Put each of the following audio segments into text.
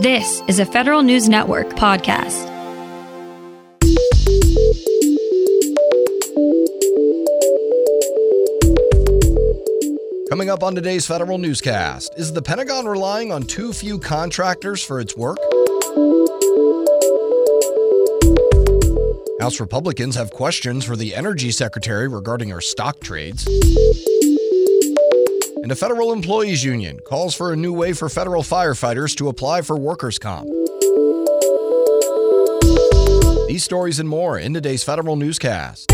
This is a Federal News Network podcast. Coming up on today's Federal Newscast, is the Pentagon relying on too few contractors for its work? House Republicans have questions for the Energy Secretary regarding her stock trades. And a federal employees union calls for a new way for federal firefighters to apply for workers' comp. These stories and more in today's Federal Newscast.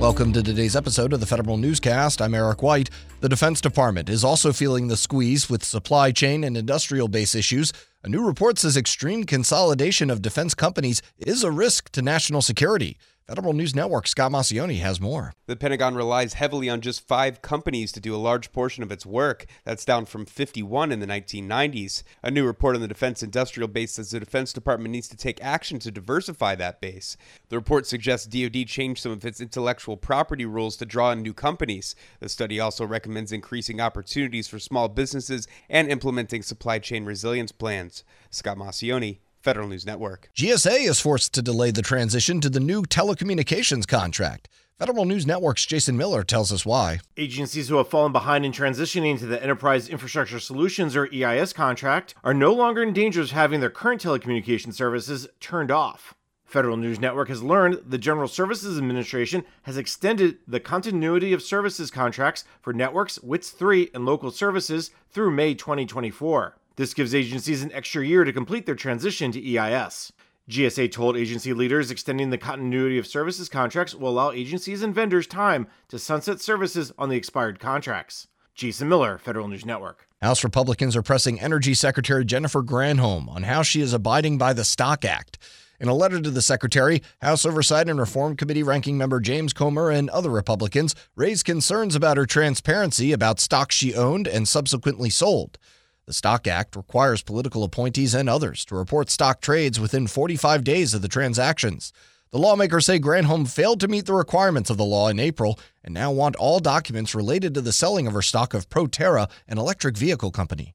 Welcome to today's episode of the Federal Newscast. I'm Eric White. The Defense Department is also feeling the squeeze with supply chain and industrial base issues. A new report says extreme consolidation of defense companies is a risk to national security. Federal News Network Scott Maucione has more. The Pentagon relies heavily on just five companies to do a large portion of its work. That's down from 51 in the 1990s. A new report on the defense industrial base says the Defense Department needs to take action to diversify that base. The report suggests DoD change some of its intellectual property rules to draw in new companies. The study also recommends increasing opportunities for small businesses and implementing supply chain resilience plans. Scott Maucione, Federal News Network. GSA is forced to delay the transition to the new telecommunications contract. Federal News Network's Jason Miller tells us why. Agencies who have fallen behind in transitioning to the Enterprise Infrastructure Solutions or EIS contract are no longer in danger of having their current telecommunication services turned off. Federal News Network has learned the General Services Administration has extended the continuity of services contracts for networks, WITS 3, and local services through May 2024. This gives agencies an extra year to complete their transition to EIS. GSA told agency leaders extending the continuity of services contracts will allow agencies and vendors time to sunset services on the expired contracts. Jason Miller, Federal News Network. House Republicans are pressing Energy Secretary Jennifer Granholm on how she is abiding by the Stock Act. In a letter to the Secretary, House Oversight and Reform Committee ranking member James Comer and other Republicans raised concerns about her transparency about stocks she owned and subsequently sold. The Stock Act requires political appointees and others to report stock trades within 45 days of the transactions. The lawmakers say Granholm failed to meet the requirements of the law in April and now want all documents related to the selling of her stock of Proterra, an electric vehicle company.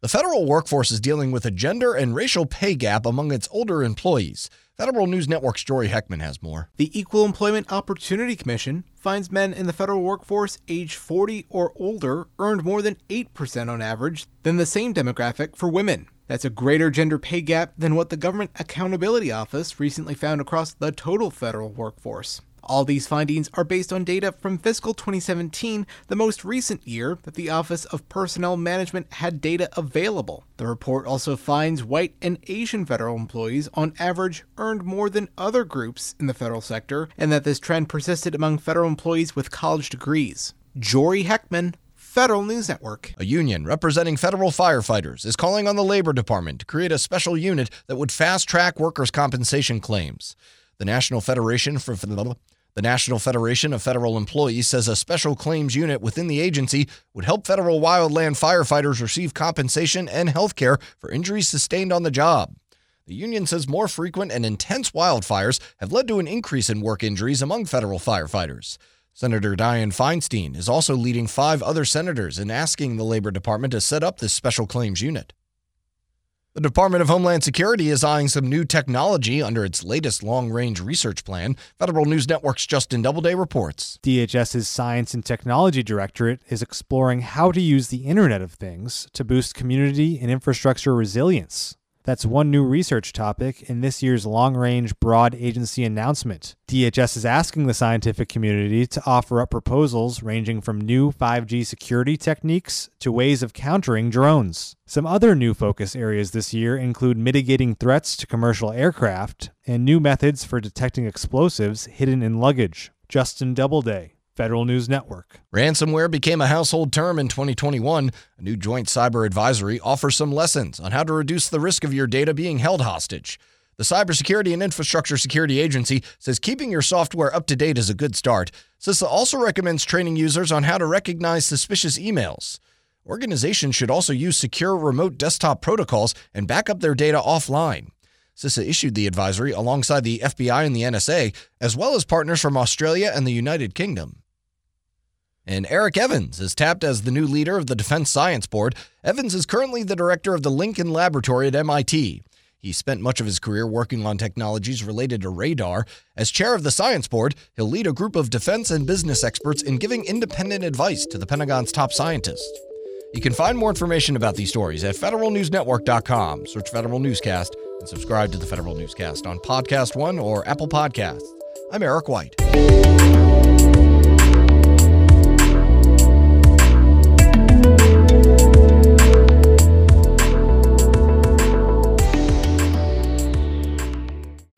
The federal workforce is dealing with a gender and racial pay gap among its older employees. Federal News Network's Jory Heckman has more. The Equal Employment Opportunity Commission finds men in the federal workforce age 40 or older earned more than 8% on average than the same demographic for women. That's a greater gender pay gap than what the Government Accountability Office recently found across the total federal workforce. All these findings are based on data from fiscal 2017, the most recent year that the Office of Personnel Management had data available. The report also finds white and Asian federal employees on average earned more than other groups in the federal sector, and that this trend persisted among federal employees with college degrees. Jory Heckman, Federal News Network. A union representing federal firefighters is calling on the Labor Department to create a special unit that would fast track workers' compensation claims. The National Federation for the National Federation of Federal Employees says a special claims unit within the agency would help federal wildland firefighters receive compensation and health care for injuries sustained on the job. The union says more frequent and intense wildfires have led to an increase in work injuries among federal firefighters. Senator Dianne Feinstein is also leading five other senators in asking the Labor Department to set up this special claims unit. The Department of Homeland Security is eyeing some new technology under its latest long range research plan. Federal News Network's Justin Doubleday reports. DHS's Science and Technology Directorate is exploring how to use the Internet of Things to boost community and infrastructure resilience. That's one new research topic in this year's long range broad agency announcement. DHS is asking the scientific community to offer up proposals ranging from new 5G security techniques to ways of countering drones. Some other new focus areas this year include mitigating threats to commercial aircraft and new methods for detecting explosives hidden in luggage. Justin Doubleday, Federal News Network. Ransomware became a household term in 2021. A new joint cyber advisory offers some lessons on how to reduce the risk of your data being held hostage. The Cybersecurity and Infrastructure Security Agency says keeping your software up to date is a good start. CISA also recommends training users on how to recognize suspicious emails. Organizations should also use secure remote desktop protocols and back up their data offline. CISA issued the advisory alongside the FBI and the NSA, as well as partners from Australia and the United Kingdom. And Eric Evans is tapped as the new leader of the Defense Science Board. Evans is currently the director of the Lincoln Laboratory at MIT. He spent much of his career working on technologies related to radar. As chair of the Science Board, he'll lead a group of defense and business experts in giving independent advice to the Pentagon's top scientists. You can find more information about these stories at federalnewsnetwork.com. Search Federal Newscast and subscribe to the Federal Newscast on Podcast One or Apple Podcasts. I'm Eric White.